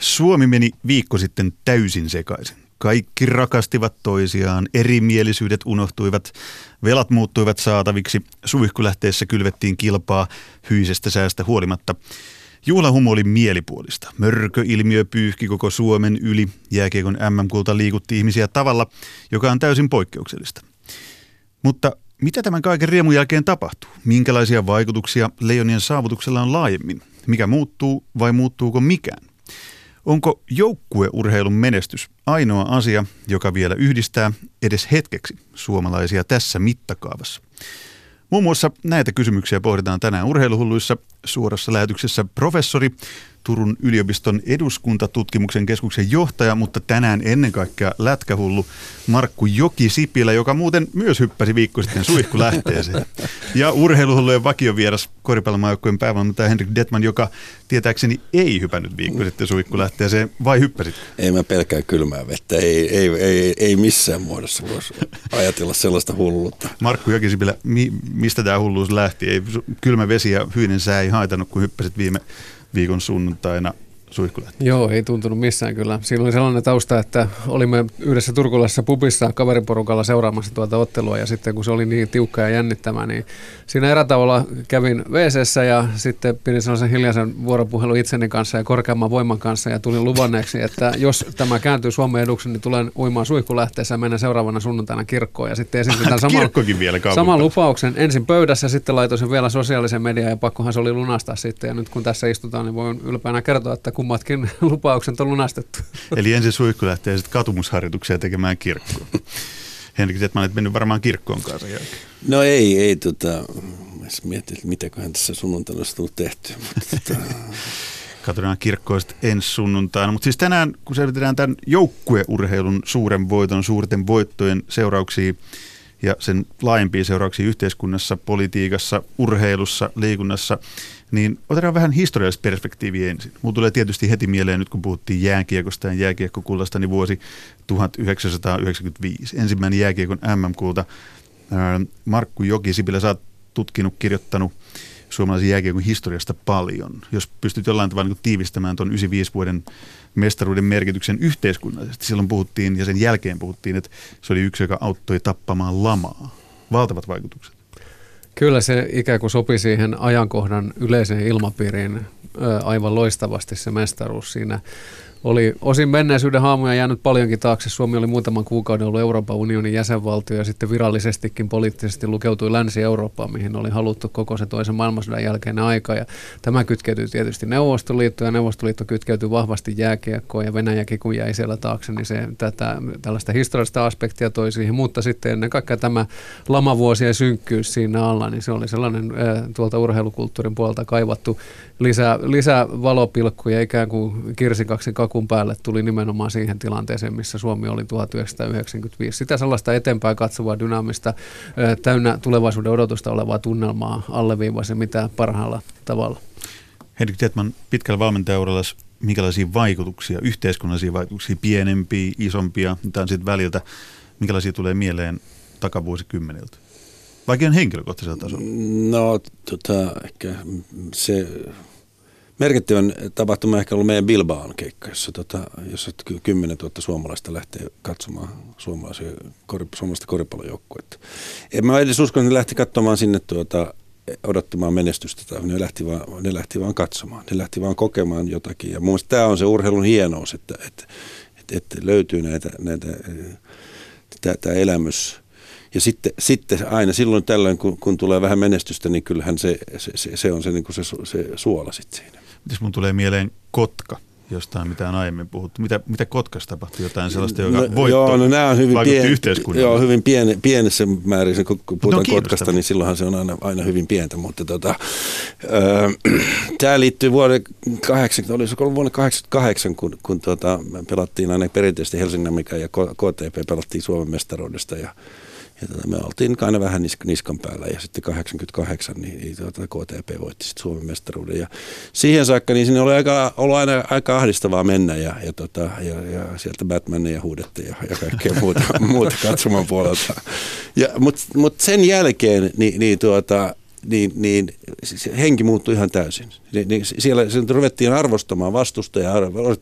Suomi meni viikko sitten täysin sekaisin. Kaikki rakastivat toisiaan, erimielisyydet unohtuivat, velat muuttuivat saataviksi, suihkulähteessä kylvettiin kilpaa hyisestä säästä huolimatta. Juhlahumo oli mielipuolista. Mörköilmiö pyyhki koko Suomen yli. Jääkiekon MM-kulta liikutti ihmisiä tavalla, joka on täysin poikkeuksellista. Mutta mitä tämän kaiken riemun jälkeen tapahtuu? Minkälaisia vaikutuksia leijonien saavutuksella on laajemmin? Mikä muuttuu vai muuttuuko mikään? Onko joukkueurheilun menestys ainoa asia, joka vielä yhdistää edes hetkeksi suomalaisia tässä mittakaavassa? Muun muassa näitä kysymyksiä pohditaan tänään urheiluhulluissa suorassa lähetyksessä professori, Turun yliopiston eduskuntatutkimuksen keskuksen johtaja, mutta tänään ennen kaikkea lätkähullu Markku Joki-Sipilä, joka muuten myös hyppäsi viikko sitten suihkulähteeseen. Ja urheiluhullujen vakiovieras koripallomaajoukkojen päävalmentaja Henrik Detman, joka tietääkseni ei hypännyt viikko sitten suihkulähteeseen, vai hyppäsit? Ei mä pelkää kylmää vettä, ei, ei, ei, ei missään muodossa voisi ajatella sellaista hulluutta. Markku Joki-Sipilä, mi, mistä tämä hulluus lähti? Ei, kylmä vesi ja hyinen sää ei haitannut, kun hyppäsit viime viikon sunnuntaina suihkulähti? Joo, ei tuntunut missään kyllä. Siinä oli sellainen tausta, että olimme yhdessä turkulaisessa pubissa kaveriporukalla seuraamassa tuota ottelua ja sitten kun se oli niin tiukka ja jännittävä, niin siinä erätavalla kävin wc ja sitten pidin sellaisen hiljaisen vuoropuhelun itseni kanssa ja korkeamman voiman kanssa ja tulin luvanneeksi, että jos tämä kääntyy Suomen eduksi, niin tulen uimaan suihkulähteessä ja menen seuraavana sunnuntaina kirkkoon ja sitten tämän saman, vielä saman lupauksen ensin pöydässä, sitten laitoin sen vielä sosiaalisen median ja pakkohan se oli lunastaa sitten ja nyt kun tässä istutaan, niin voin ylpeänä kertoa, että kummatkin lupaukset on lunastettu. Eli ensin suihku lähtee sitten katumusharjoituksia tekemään kirkkoon. Henrik Zetman, et mennyt varmaan kirkkoon kanssa jälkeen. No ei, ei tota, mietin, että mitäköhän tässä sunnuntaina olisi tullut tehty. tota... Katsotaan kirkkoista ensi sunnuntaina. Mutta siis tänään, kun selvitetään tämän joukkueurheilun suuren voiton, suurten voittojen seurauksia ja sen laajempia seurauksia yhteiskunnassa, politiikassa, urheilussa, liikunnassa, niin otetaan vähän historiallista perspektiiviä ensin. Mulla tulee tietysti heti mieleen nyt, kun puhuttiin jääkiekosta ja jääkiekkokullasta, niin vuosi 1995. Ensimmäinen jääkiekon MM-kulta. Markku Joki Sipilä, sä oot tutkinut, kirjoittanut suomalaisen jääkiekon historiasta paljon. Jos pystyt jollain tavalla niin tiivistämään tuon 95 vuoden mestaruuden merkityksen yhteiskunnallisesti. Silloin puhuttiin ja sen jälkeen puhuttiin, että se oli yksi, joka auttoi tappamaan lamaa. Valtavat vaikutukset. Kyllä se ikään kuin sopi siihen ajankohdan yleiseen ilmapiiriin aivan loistavasti se mestaruus siinä oli osin menneisyyden haamuja jäänyt paljonkin taakse. Suomi oli muutaman kuukauden ollut Euroopan unionin jäsenvaltio ja sitten virallisestikin poliittisesti lukeutui Länsi-Eurooppaan, mihin oli haluttu koko se toisen maailmansodan jälkeinen aika. Ja tämä kytkeytyi tietysti Neuvostoliittoon ja Neuvostoliitto kytkeytyi vahvasti jääkiekkoon ja Venäjäkin kun jäi siellä taakse, niin se tätä, tällaista historiallista aspektia toi siihen. Mutta sitten ennen kaikkea tämä lamavuosien synkkyys siinä alla, niin se oli sellainen tuolta urheilukulttuurin puolelta kaivattu lisää valopilkkuja ikään kuin kirsikaksi kakun päälle tuli nimenomaan siihen tilanteeseen, missä Suomi oli 1995. Sitä sellaista eteenpäin katsovaa, dynaamista, täynnä tulevaisuuden odotusta olevaa tunnelmaa alleviivasi mitä parhaalla tavalla. Henrik Tietman, pitkällä valmentajauralla minkälaisia vaikutuksia, yhteiskunnallisia vaikutuksia, pienempiä, isompia, mitä on sitten väliltä, minkälaisia tulee mieleen takavuosikymmeniltä? Vaikka on henkilökohtaisella tasolla? No, tota, ehkä se merkittävän tapahtuma ehkä ollut meidän Bilbaon keikka, jossa, tota, jossa 10 000 suomalaista lähtee katsomaan suomalaisia, suomalaista koripallojoukkuetta. En mä edes usko, että ne lähti katsomaan sinne tuota, odottamaan menestystä, tai ne lähti, vaan, ne lähti vaan katsomaan, ne lähti vaan kokemaan jotakin. Ja mun tämä on se urheilun hienous, että, että, että, että löytyy näitä, näitä tämä elämys. Ja sitten, sitten aina silloin tällöin, kun, kun tulee vähän menestystä, niin kyllähän se, se, se, se on se, niin kuin se, se suola sitten siinä. Mitäs mun tulee mieleen Kotka, jostain mitä on aiemmin puhuttu. Mitä, mitä Kotkassa tapahtui? Jotain sellaista, joka no, voitto joo, no nämä on hyvin pien, Joo, hyvin piene, pienessä määrin, kun puhutaan no, Kotkasta, niin silloinhan se on aina, aina hyvin pientä. Mutta tota, äh, tämä liittyy vuoden 80, olisiko vuonna 88, kun, kun tota, pelattiin aina perinteisesti Helsingin ja KTP pelattiin Suomen mestaruudesta ja ja tota, me oltiin aina vähän nisk, niskan päällä ja sitten 88 niin, niin tuota, KTP voitti sitten Suomen mestaruuden. Ja siihen saakka niin sinne oli aika, ollut aina aika ahdistavaa mennä ja, ja, tota, ja, ja sieltä Batmaneja huudettiin ja, ja kaikkea muuta, muuta katsoman puolelta. Mutta mut sen jälkeen niin, niin tuota, niin, niin se henki muuttui ihan täysin. Niin, niin siellä se ruvettiin arvostamaan vastustajaa,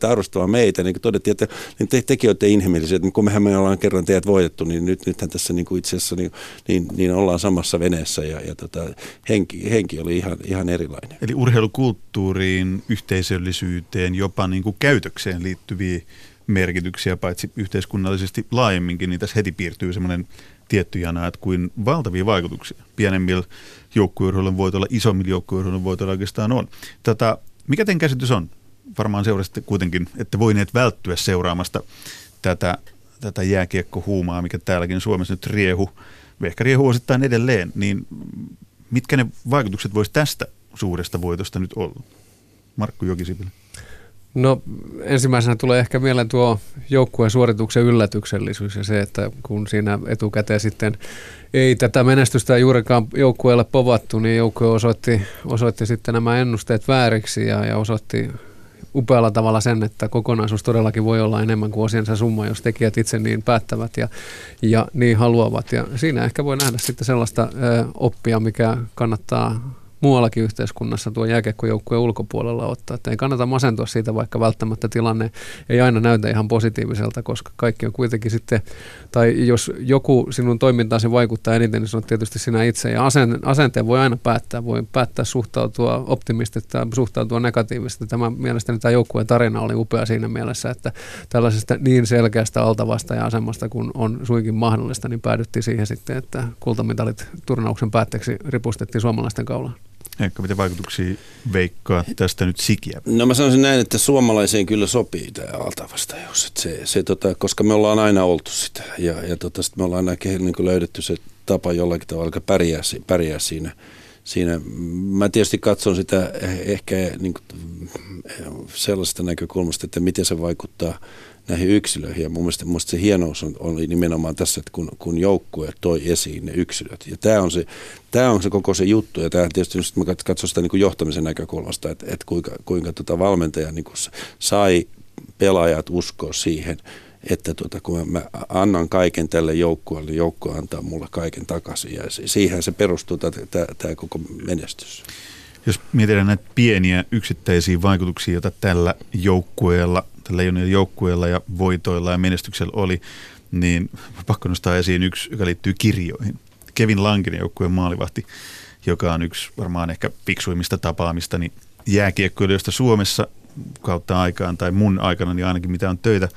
arvostamaan meitä, niin todettiin, että niin te, tekin olette inhimillisiä, että kun mehän me ollaan kerran teidät voitettu, niin nyt, nythän tässä niin kuin itse asiassa niin, niin, niin ollaan samassa veneessä ja, ja tota, henki, henki oli ihan, ihan erilainen. Eli urheilukulttuuriin, yhteisöllisyyteen, jopa niin kuin käytökseen liittyviä merkityksiä, paitsi yhteiskunnallisesti laajemminkin, niin tässä heti piirtyy semmoinen tietty jana, että kuin valtavia vaikutuksia pienemmillä joukkueurheilun voitoilla, isommilla joukkueurheilun voitoilla oikeastaan on. Tätä, mikä teidän käsitys on? Varmaan seurasitte kuitenkin, että voineet välttyä seuraamasta tätä, tätä jääkiekkohuumaa, mikä täälläkin Suomessa nyt riehu, ehkä riehu osittain edelleen, niin mitkä ne vaikutukset voisi tästä suuresta voitosta nyt olla? Markku Jokisipilä. No ensimmäisenä tulee ehkä mieleen tuo joukkueen suorituksen yllätyksellisyys ja se, että kun siinä etukäteen sitten ei tätä menestystä juurikaan joukkueelle povattu, niin joukkue osoitti, osoitti sitten nämä ennusteet vääriksi ja, ja osoitti upealla tavalla sen, että kokonaisuus todellakin voi olla enemmän kuin osiensa summa, jos tekijät itse niin päättävät ja, ja niin haluavat. Ja siinä ehkä voi nähdä sitten sellaista ö, oppia, mikä kannattaa muuallakin yhteiskunnassa tuo jääkiekkojoukkueen ulkopuolella ottaa. Että ei kannata masentua siitä, vaikka välttämättä tilanne ei aina näytä ihan positiiviselta, koska kaikki on kuitenkin sitten, tai jos joku sinun toimintaasi vaikuttaa eniten, niin se on tietysti sinä itse. Ja asenteen voi aina päättää, voi päättää suhtautua optimistisesti tai suhtautua negatiivisesti. Tämä mielestäni tämä joukkueen tarina oli upea siinä mielessä, että tällaisesta niin selkeästä altavasta ja asemasta, kun on suinkin mahdollista, niin päädyttiin siihen sitten, että kultamitalit turnauksen päätteeksi ripustettiin suomalaisten kaulaan. Ehkä miten vaikutuksia veikkaa tästä nyt sikiä? No mä sanoisin näin, että suomalaiseen kyllä sopii tämä altavastajuus. Että se, se, tota, koska me ollaan aina oltu sitä ja, ja tota, sit me ollaan aina niin löydetty se tapa jollakin tavalla pärjää, pärjää siinä. siinä. Mä tietysti katson sitä ehkä niin kuin sellaista näkökulmasta, että miten se vaikuttaa – näihin yksilöihin. Ja mun mielestä, mun mielestä se hienous on, oli nimenomaan tässä, että kun, kun joukkue toi esiin ne yksilöt. Ja tämä on se, tämä on se koko se juttu. Ja tämä tietysti nyt mä katson sitä niin kuin johtamisen näkökulmasta, että, että kuinka, kuinka tota valmentaja niin kuin sai pelaajat uskoa siihen, että tuota, kun mä annan kaiken tälle joukkueelle, niin joukkue antaa mulle kaiken takaisin. Ja siihen se perustuu tämä koko menestys. Jos mietitään näitä pieniä yksittäisiä vaikutuksia, joita tällä joukkueella Leijonien joukkueella ja voitoilla ja menestyksellä oli, niin pakko nostaa esiin yksi, joka liittyy kirjoihin. Kevin Lankinen joukkueen maalivahti, joka on yksi varmaan ehkä fiksuimmista tapaamista, niin jääkiekkoilijoista Suomessa kautta aikaan tai mun aikana, niin ainakin mitä on töitä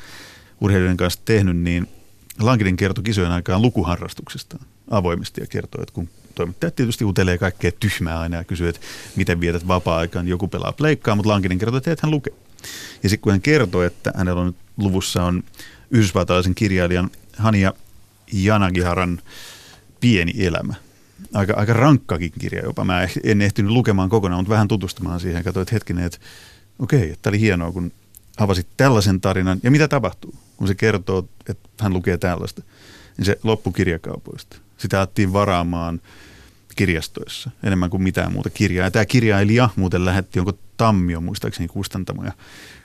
urheilijoiden kanssa tehnyt, niin Lankinen kertoi kisojen aikaan lukuharrastuksesta avoimesti ja kertoi, että kun toimittajat tietysti utelee kaikkea tyhmää aina ja kysyy, että miten vietät vapaa-aikaan, joku pelaa pleikkaa, mutta Lankinen kertoi, että hän lukee. Ja sitten kun hän kertoo, että hänellä on luvussa on yhdysvaltalaisen kirjailijan Hania Janagiharan Pieni elämä. Aika, aika rankkakin kirja jopa. Mä en ehtinyt lukemaan kokonaan, mutta vähän tutustumaan siihen. Katsoin, että hetkinen, että okei, että oli hienoa, kun avasit tällaisen tarinan. Ja mitä tapahtuu, kun se kertoo, että hän lukee tällaista? Niin se loppu kirjakaupoista. Sitä alettiin varaamaan kirjastoissa enemmän kuin mitään muuta kirjaa. Ja tämä kirjailija muuten lähetti, onko Tammio muistaakseni kustantamo ja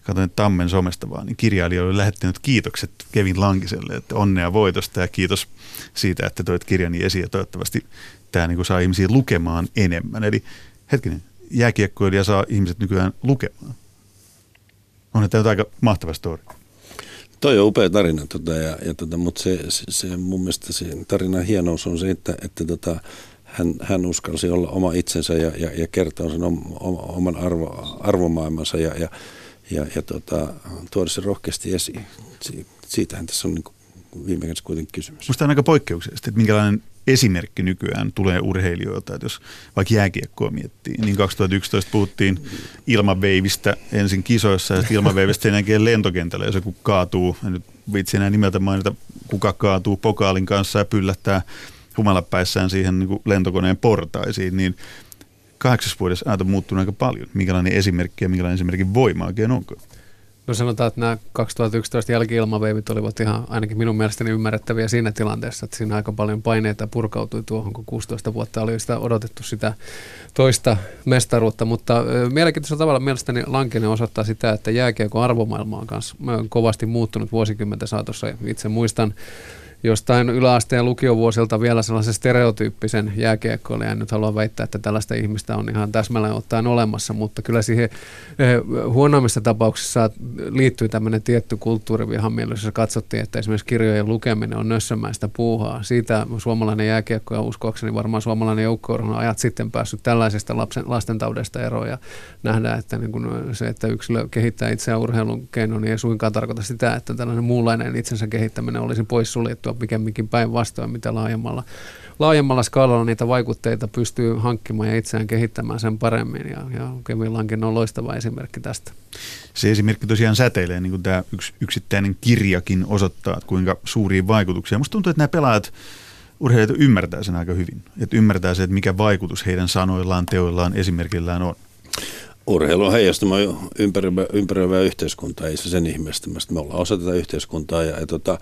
katsoin Tammen somesta vaan, niin kirjailija oli lähettänyt kiitokset Kevin Lankiselle, että onnea voitosta ja kiitos siitä, että toit kirjani esiin ja toivottavasti tämä niin saa ihmisiä lukemaan enemmän. Eli hetkinen, jääkiekkoilija saa ihmiset nykyään lukemaan. On tämä aika mahtava story. Toi on upea tarina, tota, ja, ja tota, mutta se, se, se, mun mielestä se tarinan hienous on se, että, että tota, hän, hän uskalsi olla oma itsensä ja, ja, ja kertoa sen oman arvo, arvomaailmansa ja, ja, ja, ja tota, tuoda se rohkeasti esiin. Siitähän tässä on niin viime kädessä kuitenkin kysymys. Minusta on aika poikkeuksellisesti, että minkälainen esimerkki nykyään tulee urheilijoilta, että jos vaikka jääkiekkoa miettii, niin 2011 puhuttiin ilmaveivistä ensin kisoissa ja ilmaveivistä sen jälkeen lentokentällä, jos joku kaatuu, en nyt vitsi enää nimeltä mainita, kuka kaatuu pokaalin kanssa ja pyllättää humalapäissään siihen niin kuin lentokoneen portaisiin, niin kahdeksas vuodessa ajat on muuttunut aika paljon. Minkälainen esimerkki ja minkälainen esimerkin voima oikein onko? No sanotaan, että nämä 2011 jälki-ilmaveivit olivat ihan ainakin minun mielestäni ymmärrettäviä siinä tilanteessa, että siinä aika paljon paineita purkautui tuohon, kun 16 vuotta oli sitä odotettu sitä toista mestaruutta, mutta mielenkiintoisella tavalla mielestäni Lankinen osoittaa sitä, että jääkiekon arvomaailma on kanssa kovasti muuttunut vuosikymmentä saatossa. Itse muistan jostain yläasteen lukiovuosilta vielä sellaisen stereotyyppisen jääkiekkoilijan. Nyt haluan väittää, että tällaista ihmistä on ihan täsmälleen ottaen olemassa, mutta kyllä siihen eh, huonoimmissa tapauksissa liittyy tämmöinen tietty kulttuurivihamielisyys, katsottiin, että esimerkiksi kirjojen lukeminen on nössömäistä puuhaa. Siitä suomalainen jääkiekko ja uskoakseni varmaan suomalainen joukko on ajat sitten päässyt tällaisesta lapsen, lastentaudesta eroon ja nähdään, että niin kun se, että yksilö kehittää itseään urheilun keinoin, niin ei suinkaan tarkoita sitä, että tällainen muunlainen itsensä kehittäminen olisi poissuljettua pikemminkin päinvastoin, mitä laajemmalla, laajemmalla skaalalla niitä vaikutteita pystyy hankkimaan ja itseään kehittämään sen paremmin. Ja, ja Kevin Lankin on loistava esimerkki tästä. Se esimerkki tosiaan säteilee, niin kuin tämä yks, yksittäinen kirjakin osoittaa, että kuinka suuria vaikutuksia. Musta tuntuu, että nämä pelaajat, urheilijat ymmärtää sen aika hyvin. Että ymmärtää se, että mikä vaikutus heidän sanoillaan, teoillaan, esimerkillään on. Urheilu on heijastuma ympäröivää, ympäröivää yhteiskuntaa, ei se sen ihmeestä. Me ollaan osa tätä yhteiskuntaa. Ja, ja tota,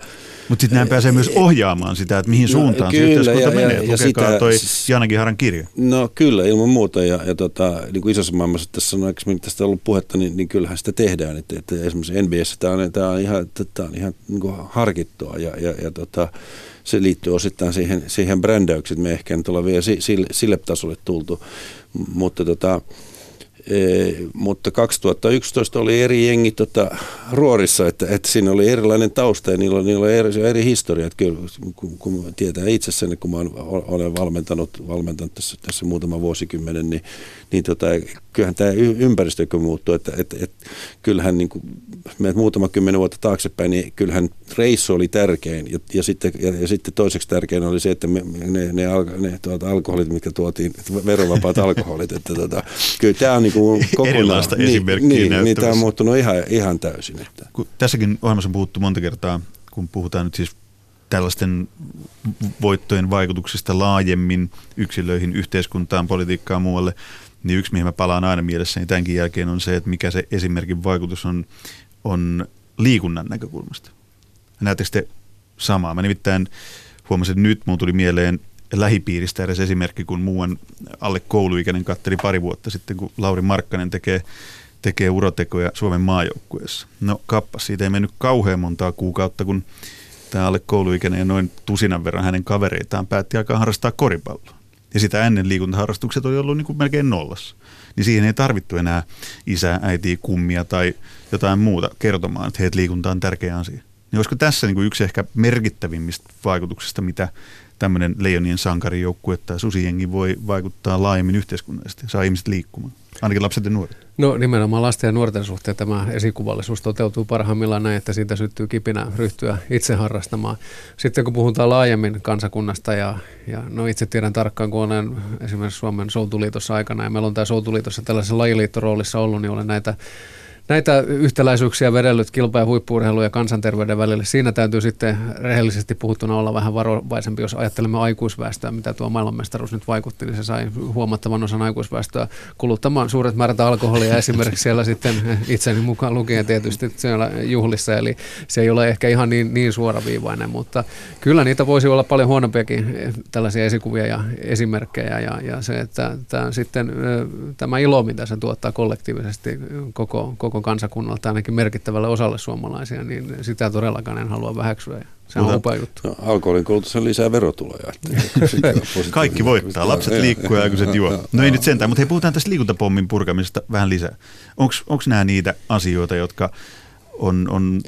Mutta sitten näin pääsee myös ohjaamaan sitä, että mihin no, suuntaan kyllä, se yhteiskunta ja, menee. Ja, ja sitä, toi Janakin Haran kirja. No kyllä, ilman muuta. Ja, ja tota, niin kuin isossa maailmassa tässä on aikaisemmin tästä ollut puhetta, niin, niin kyllähän sitä tehdään. Että, että esimerkiksi NBS tämä on, tämä on ihan, tämä on ihan niin kuin harkittua ja, ja, ja tota, se liittyy osittain siihen, siihen brändäykseen, että me ehkä nyt ollaan vielä sille, sille tasolle tultu. Mutta tota, Mutta 2011 oli eri jengi tota, ruorissa, että, että siinä oli erilainen tausta ja niillä, niillä oli eri, eri historia. Että kyllä, kun, kun tietää itse sen, kun mä olen valmentanut, valmentanut tässä, tässä muutama vuosikymmenen, niin, niin tota, kyllähän tämä ympäristö muuttuu. Että, että, että, kyllähän niin kuin, muutama kymmenen vuotta taaksepäin, niin kyllähän reissu oli tärkein. Ja, ja, sitten, ja, ja sitten toiseksi tärkein oli se, että me, ne, ne, ne tuota, alkoholit, mitkä tuotiin, verovapaat alkoholit. Että, tota, kyllä tämä on niin kuin kokonaan, Erilaista niin, esimerkkiä niin, niin, tämä on muuttunut ihan, ihan täysin. Että. Kun tässäkin ohjelmassa on puhuttu monta kertaa, kun puhutaan nyt siis tällaisten voittojen vaikutuksista laajemmin yksilöihin, yhteiskuntaan, politiikkaan muualle, niin yksi, mihin mä palaan aina mielessäni tämänkin jälkeen, on se, että mikä se esimerkin vaikutus on, on liikunnan näkökulmasta. Näettekö te samaa? Mä nimittäin huomasin, että nyt mun tuli mieleen lähipiiristä edes esimerkki, kun muuan alle kouluikäinen katteli pari vuotta sitten, kun Lauri Markkanen tekee, tekee urotekoja Suomen maajoukkueessa. No kappas, siitä ei mennyt kauhean montaa kuukautta, kun tämä alle kouluikäinen ja noin tusinan verran hänen kavereitaan päätti alkaa harrastaa koripalloa. Ja sitä ennen liikuntaharrastukset oli ollut niin kuin melkein nollassa. Niin siihen ei tarvittu enää isää, äitiä, kummia tai jotain muuta kertomaan, että heitä liikunta on tärkeä asia. Niin olisiko tässä niin kuin yksi ehkä merkittävimmistä vaikutuksista, mitä tämmöinen leijonien sankarijoukkue tai susijengi voi vaikuttaa laajemmin yhteiskunnallisesti, saa ihmiset liikkumaan, ainakin lapset ja nuoret. No nimenomaan lasten ja nuorten suhteen tämä esikuvallisuus toteutuu parhaimmillaan näin, että siitä syttyy kipinä ryhtyä itse harrastamaan. Sitten kun puhutaan laajemmin kansakunnasta ja, ja no itse tiedän tarkkaan, kun olen esimerkiksi Suomen Soutuliitossa aikana ja meillä on tämä Soutuliitossa tällaisessa lajiliittoroolissa ollut, niin olen näitä näitä yhtäläisyyksiä vedellyt kilpa- ja huippuurheilu ja kansanterveyden välillä. Siinä täytyy sitten rehellisesti puhuttuna olla vähän varovaisempi, jos ajattelemme aikuisväestöä, mitä tuo maailmanmestaruus nyt vaikutti, niin se sai huomattavan osan aikuisväestöä kuluttamaan suuret määrät alkoholia esimerkiksi siellä sitten itseni mukaan lukien tietysti siellä juhlissa, eli se ei ole ehkä ihan niin, niin suoraviivainen, mutta kyllä niitä voisi olla paljon huonompiakin tällaisia esikuvia ja esimerkkejä ja, ja se, että tämä, sitten tämä ilo, mitä se tuottaa kollektiivisesti koko, koko koko kansakunnalta ainakin merkittävälle osalle suomalaisia, niin sitä todellakaan en halua väheksyä. Se on upea juttu. No, alkoholin kulutus on lisää verotuloja. Kaikki voittaa. Lapset liikkuu ja aikuiset juo. No ei nyt sentään, mutta hei, puhutaan tästä liikuntapommin purkamisesta vähän lisää. Onko nämä niitä asioita, jotka on, on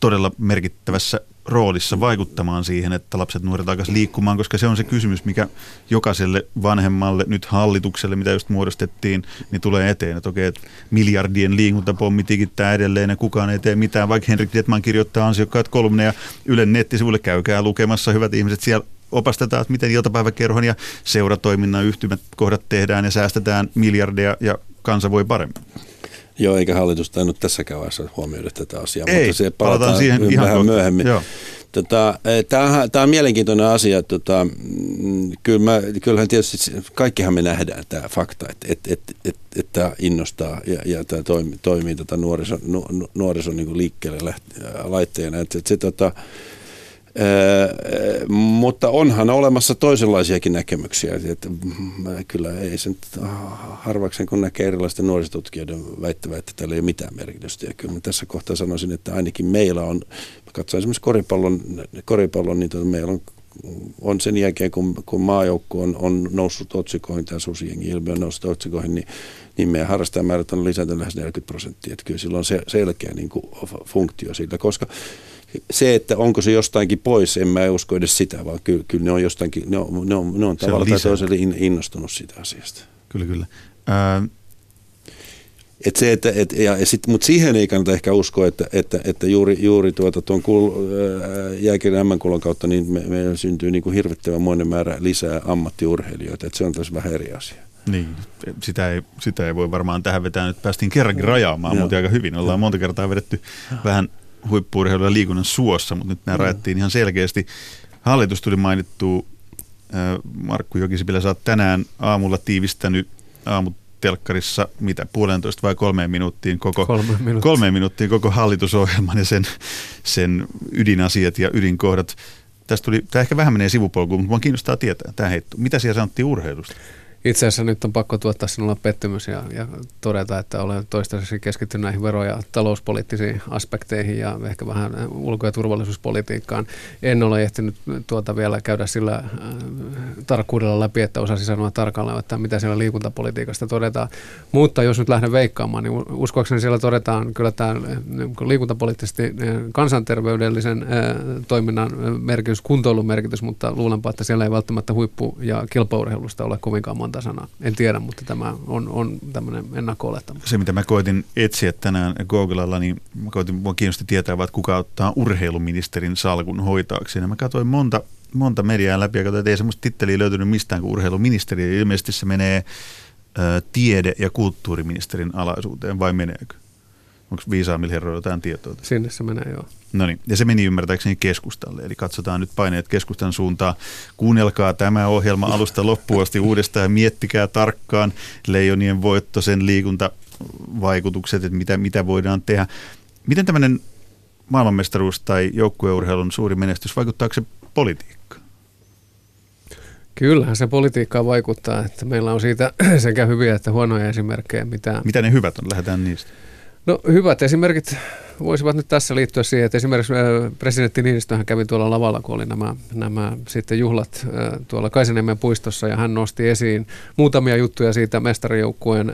todella merkittävässä roolissa vaikuttamaan siihen, että lapset nuoret alkaisi liikkumaan, koska se on se kysymys, mikä jokaiselle vanhemmalle, nyt hallitukselle, mitä just muodostettiin, niin tulee eteen. Että okei, että miljardien liikuntapommi tikittää edelleen ja kukaan ei tee mitään, vaikka Henrik Detman kirjoittaa ansiokkaat kolumneja Ylen nettisivuille, käykää lukemassa, hyvät ihmiset siellä opastetaan, että miten iltapäiväkerhon ja seuratoiminnan yhtymät kohdat tehdään ja säästetään miljardeja ja kansa voi paremmin. Joo, eikä hallitus tainnut tässäkään vaiheessa huomioida tätä asiaa, Ei, mutta se palataan, palataan siihen vähän ihan myöhemmin. Joo. Tota, e, tämä on mielenkiintoinen asia. Tota, mm, kyllä mä, kyllähän tietysti kaikkihan me nähdään tämä fakta, että et, et, et, et tämä innostaa ja, ja tämä toimii, toimii tota nuorison, nu, nuorison niin liikkeelle läht, laitteena. Et, et se, tota, Mutta onhan olemassa toisenlaisiakin näkemyksiä. Että, kyllä ei sen harvaksen, kun näkee erilaisten nuorisotutkijoiden väittävät, että tällä ei ole mitään merkitystä. Ja kyllä tässä kohtaa sanoisin, että ainakin meillä on, katsoin esimerkiksi koripallon, koripallon niin tuota, meillä on on sen jälkeen, kun, kun maajoukko on, on noussut otsikoihin, tämä susijengi ilmiö on noussut otsikoihin, niin, niin meidän harrastajamäärät on lisääntynyt lähes 40 prosenttia. Että kyllä sillä on se, selkeä niin kuin, funktio siitä, koska se, että onko se jostainkin pois, en mä usko edes sitä, vaan kyllä, kyllä ne on jostainkin, ne on, ne on, ne on tavallaan tai toisella innostunut siitä asiasta. Kyllä, kyllä. Ää, et se, että, et, ja sit, mutta siihen ei kannata ehkä uskoa, että, että, että juuri, juuri tuota, tuon kul, jääkirjan M-kulon kautta niin me, meillä syntyy niin kuin hirvittävän monen määrä lisää ammattiurheilijoita. Että se on taas vähän eri asia. Niin, sitä ei, sitä ei voi varmaan tähän vetää. Nyt päästiin kerrankin rajaamaan, mutta aika hyvin. Ollaan monta kertaa vedetty vähän huippuurheilu ja liikunnan suossa, mutta nyt nämä rajattiin ihan selkeästi. Hallitus tuli mainittu. Markku Jokisipilä, sä oot tänään aamulla tiivistänyt aamut telkkarissa mitä puolentoista vai kolmeen minuuttiin koko, Kolme minuuttia. kolmeen minuuttiin koko hallitusohjelman ja sen, sen ydinasiat ja ydinkohdat. Tästä tuli, tämä ehkä vähän menee sivupolkuun, mutta minua kiinnostaa tietää tämä heitto. Mitä siellä sanottiin urheilusta? Itse asiassa nyt on pakko tuottaa sinulla pettymys ja, ja todeta, että olen toistaiseksi keskittynyt näihin vero- ja talouspoliittisiin aspekteihin ja ehkä vähän ulko- ja turvallisuuspolitiikkaan. En ole ehtinyt tuota vielä käydä sillä äh, tarkkuudella läpi, että osasi sanoa tarkalleen, että mitä siellä liikuntapolitiikasta todetaan. Mutta jos nyt lähden veikkaamaan, niin uskoakseni siellä todetaan kyllä tämä niin liikuntapoliittisesti äh, kansanterveydellisen äh, toiminnan merkitys, kuntoilun merkitys, mutta luulenpa, että siellä ei välttämättä huippu- ja kilpaurheilusta ole kovinkaan monta sanaa. En tiedä, mutta tämä on, on tämmöinen ennakko Se, mitä mä koitin etsiä tänään Googlella, niin mä koitin, mua kiinnosti tietää, että kuka ottaa urheiluministerin salkun hoitaakseen. Ja mä katsoin monta, monta mediaa läpi ja katsoin, että ei semmoista titteliä löytynyt mistään kuin urheiluministeri. Ilmeisesti se menee ä, tiede- ja kulttuuriministerin alaisuuteen, vai meneekö? Onko viisaammilla herroilla jotain tietoa? Sinne se menee, joo. No niin, ja se meni ymmärtääkseni keskustalle, eli katsotaan nyt paineet keskustan suuntaan. Kuunnelkaa tämä ohjelma alusta loppuun asti uudestaan ja miettikää tarkkaan leijonien voitto, sen liikuntavaikutukset, että mitä, mitä voidaan tehdä. Miten tämmöinen maailmanmestaruus tai joukkueurheilun suuri menestys, vaikuttaako se politiikkaan? Kyllähän se politiikkaa vaikuttaa, että meillä on siitä sekä hyviä että huonoja esimerkkejä. Mitä, mitä ne hyvät on? Lähdetään niistä. No hyvät esimerkit voisivat nyt tässä liittyä siihen, että esimerkiksi presidentti Niinistöhän kävi tuolla lavalla, kun oli nämä, nämä sitten juhlat tuolla Kaisaniemen puistossa ja hän nosti esiin muutamia juttuja siitä mestarijoukkueen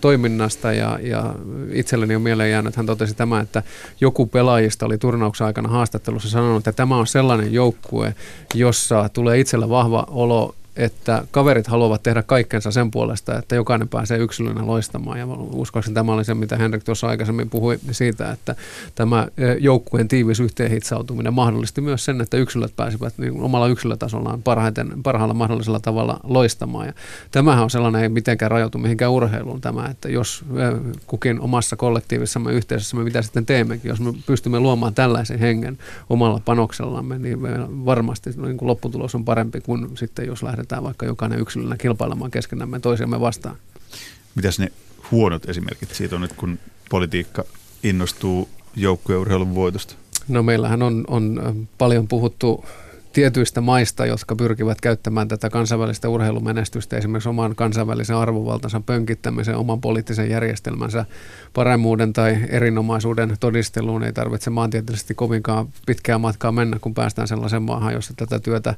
toiminnasta ja, ja itselleni on mieleen jäänyt, että hän totesi tämä, että joku pelaajista oli turnauksen aikana haastattelussa sanonut, että tämä on sellainen joukkue, jossa tulee itsellä vahva olo että kaverit haluavat tehdä kaikkensa sen puolesta, että jokainen pääsee yksilönä loistamaan. Ja uskoakseni tämä oli se, mitä Henrik tuossa aikaisemmin puhui siitä, että tämä joukkueen tiivis yhteenhitsautuminen mahdollisti myös sen, että yksilöt pääsivät niin omalla yksilötasollaan parhaiten, parhaalla mahdollisella tavalla loistamaan. Ja tämähän on sellainen, ei mitenkään rajoitu mihinkään urheiluun tämä, että jos kukin omassa kollektiivissamme yhteisössä me mitä sitten teemmekin, jos me pystymme luomaan tällaisen hengen omalla panoksellamme, niin varmasti niin kuin lopputulos on parempi kuin sitten, jos lähdetään lähdetään vaikka jokainen yksilönä kilpailemaan keskenämme toisiamme vastaan. Mitäs ne huonot esimerkit siitä on nyt, kun politiikka innostuu joukkueurheilun voitosta? No meillähän on, on paljon puhuttu tietyistä maista, jotka pyrkivät käyttämään tätä kansainvälistä urheilumenestystä esimerkiksi oman kansainvälisen arvovaltansa pönkittämisen, oman poliittisen järjestelmänsä paremmuuden tai erinomaisuuden todisteluun. Ei tarvitse maantieteellisesti kovinkaan pitkää matkaa mennä, kun päästään sellaiseen maahan, jossa tätä työtä,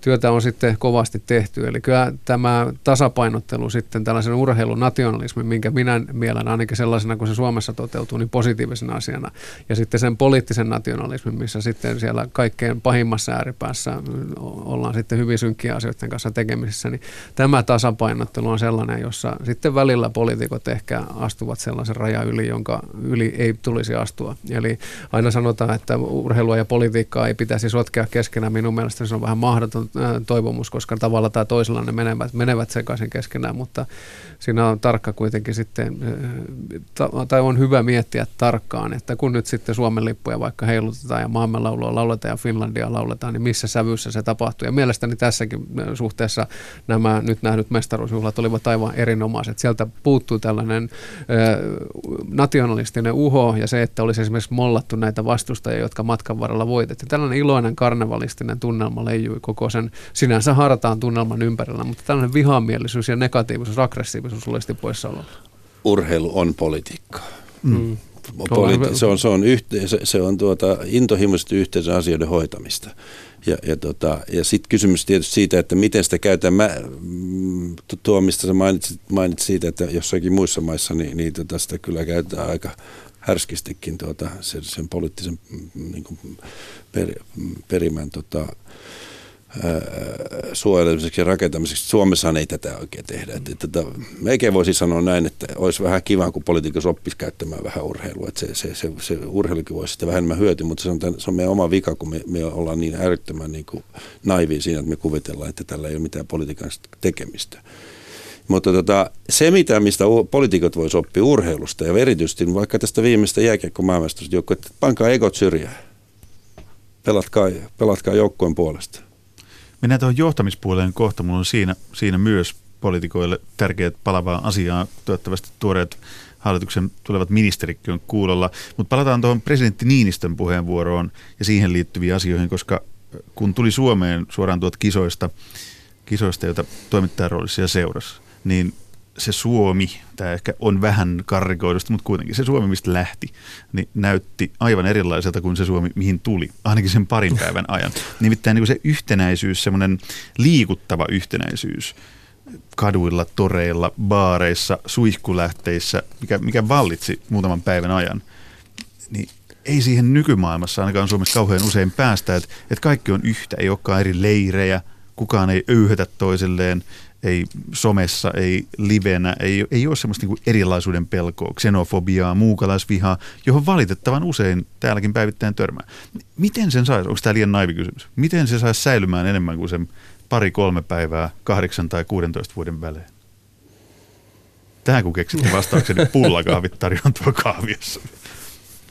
työtä on sitten kovasti tehty. Eli kyllä tämä tasapainottelu sitten tällaisen urheilunationalismin, minkä minä mielen ainakin sellaisena kuin se Suomessa toteutuu, niin positiivisena asiana. Ja sitten sen poliittisen nationalismin, missä sitten siellä kaikkein pahimmassa ääripäässä ollaan sitten hyvin synkkiä asioiden kanssa tekemisissä, niin tämä tasapainottelu on sellainen, jossa sitten välillä poliitikot ehkä astuvat sellaisen raja yli, jonka yli ei tulisi astua. Eli aina sanotaan, että urheilua ja politiikkaa ei pitäisi sotkea keskenään. Minun mielestä se on vähän mahdoton toivomus, koska tavalla tai toisella ne menevät, menevät sekaisin keskenään, mutta siinä on tarkka kuitenkin sitten, tai on hyvä miettiä tarkkaan, että kun nyt sitten Suomen lippuja vaikka heilutetaan ja maamme laulua lauletaan ja Finlandia lauletaan, niin missä missä sävyssä se tapahtui. Ja mielestäni tässäkin suhteessa nämä nyt nähdyt mestaruusjuhlat olivat aivan erinomaiset. Sieltä puuttuu tällainen nationalistinen uho ja se, että olisi esimerkiksi mollattu näitä vastustajia, jotka matkan varrella voitettiin. Tällainen iloinen karnevalistinen tunnelma leijui koko sen sinänsä hartaan tunnelman ympärillä, mutta tällainen vihamielisyys ja negatiivisuus, aggressiivisuus olisi poissaololla. Urheilu on politiikkaa. Mm. mm. Politi- se on, se on, yhte- se, se on tuota, intohimoisesti yhteisön asioiden hoitamista. Ja, ja, tota, ja sitten kysymys tietysti siitä, että miten sitä käytetään. Mä, mm, tuo, mistä sä mainitsit, mainitsit siitä, että jossakin muissa maissa, niin, niin tota, sitä kyllä käytetään aika härskistikin tuota, sen, sen poliittisen mm, niin kuin per, perimän tota, suojelemiseksi ja rakentamiseksi. Suomessahan ei tätä oikein tehdä. Että, että, että, meikin voisi sanoa näin, että olisi vähän kiva, kun politiikassa oppisi käyttämään vähän urheilua. Että se, se, se, se urheilukin voisi sitä vähemmän hyötyä, mutta se on, tämän, se on meidän oma vika, kun me, me ollaan niin äärettömän niin naivia siinä, että me kuvitellaan, että tällä ei ole mitään politiikan tekemistä. Mutta tota, se, mitä, mistä poliitikot voisi oppia urheilusta ja erityisesti vaikka tästä viimeistä jääkiekko maailmastosta, että pankaa egot syrjään. Pelatkaa, pelatkaa joukkueen puolesta. Mennään tuohon johtamispuoleen kohta. Mulla on siinä, siinä myös poliitikoille tärkeät palavaa asiaa. Toivottavasti tuoreet hallituksen tulevat ministerikin on kuulolla. Mutta palataan tuohon presidentti Niinistön puheenvuoroon ja siihen liittyviin asioihin, koska kun tuli Suomeen suoraan tuot kisoista, kisoista joita toimittajan roolissa ja seurassa, niin se Suomi, tämä ehkä on vähän karrikoidusta, mutta kuitenkin se Suomi, mistä lähti, niin näytti aivan erilaiselta kuin se Suomi, mihin tuli, ainakin sen parin päivän ajan. Nimittäin niin se yhtenäisyys, semmoinen liikuttava yhtenäisyys kaduilla, toreilla, baareissa, suihkulähteissä, mikä, mikä vallitsi muutaman päivän ajan, niin ei siihen nykymaailmassa ainakaan Suomessa kauhean usein päästä, että, että kaikki on yhtä, ei olekaan eri leirejä, kukaan ei öyhätä toisilleen, ei somessa, ei livenä, ei, ei ole semmoista niin erilaisuuden pelkoa, xenofobiaa, muukalaisvihaa, johon valitettavan usein täälläkin päivittäin törmää. Miten sen saisi, onko tämä liian naivi kysymys, miten se saisi säilymään enemmän kuin sen pari-kolme päivää kahdeksan tai 16 vuoden välein? Tähän kun keksitte vastauksen, niin pullakahvit tarjontua kahviossa.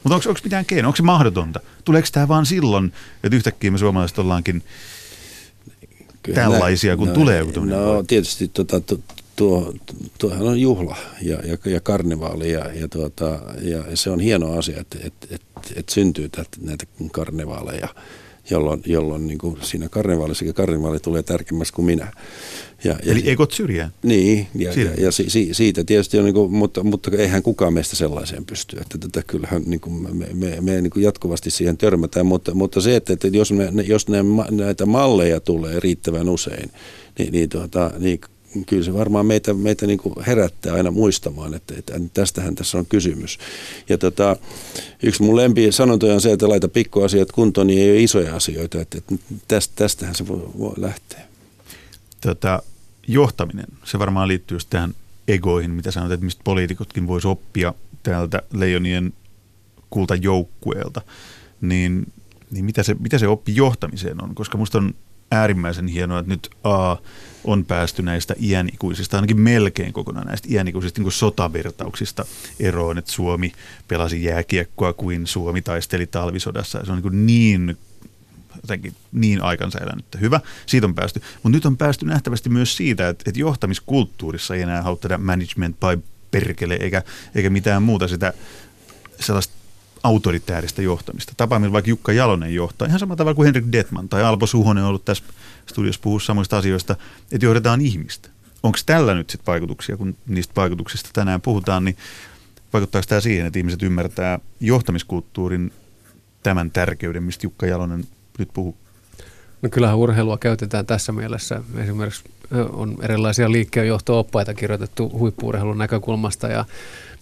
Mutta onko mitään keinoa? Onko se mahdotonta? Tuleeko tämä vaan silloin, että yhtäkkiä me suomalaiset ollaankin Kyllä, tällaisia, kun no, tulee joku No tietysti tuota, tuo, tuohan on juhla ja, ja, ja karnevaali ja, ja, tuota, ja se on hieno asia, että että että että syntyy tätä, näitä karnevaaleja jolloin, jolloin niin kuin siinä karnevaalissa karnevaali tulee tärkeämmäksi kuin minä. Ja, ja, Eli ekot syrjään? Niin, ja, ja, ja si, si, siitä tietysti on, niin kuin, mutta, mutta eihän kukaan meistä sellaiseen pysty. Että tätä kyllähän niin kuin me, me, me niin kuin jatkuvasti siihen törmätään, mutta, mutta se, että, että jos, ne, jos ne, näitä malleja tulee riittävän usein, niin, niin, tuota, niin kyllä se varmaan meitä, meitä niin kuin herättää aina muistamaan, että, että tästähän tässä on kysymys. Ja tota, yksi mun lempi sanontoja on se, että laita pikkuasiat kuntoon, niin ei ole isoja asioita. Että, että tästä, tästähän se voi, voi lähteä. Tota, johtaminen, se varmaan liittyy just tähän egoihin, mitä sanoit, että mistä poliitikotkin voisi oppia täältä leijonien kultajoukkueelta. Niin, niin mitä, se, mitä se oppi johtamiseen on? Koska musta on äärimmäisen hienoa, että nyt A on päästy näistä iänikuisista, ainakin melkein kokonaan näistä iänikuisista niin sotavirtauksista eroon, että Suomi pelasi jääkiekkoa kuin Suomi taisteli talvisodassa. Se on niin, niin jotenkin niin aikansa elänyt. Hyvä, siitä on päästy. Mutta nyt on päästy nähtävästi myös siitä, että, että johtamiskulttuurissa ei enää haluta management by perkele, eikä, eikä mitään muuta sitä sellaista autoritääristä johtamista. Tapa, millä vaikka Jukka Jalonen johtaa, ihan samalla tavalla kuin Henrik Detman tai Alpo Suhonen on ollut tässä studiossa puhua samoista asioista, että johdetaan ihmistä. Onko tällä nyt sitten vaikutuksia, kun niistä vaikutuksista tänään puhutaan, niin vaikuttaako tämä siihen, että ihmiset ymmärtää johtamiskulttuurin tämän tärkeyden, mistä Jukka Jalonen nyt puhuu? No kyllähän urheilua käytetään tässä mielessä. Esimerkiksi on erilaisia liikkeenjohto-oppaita kirjoitettu huippuurheilun näkökulmasta ja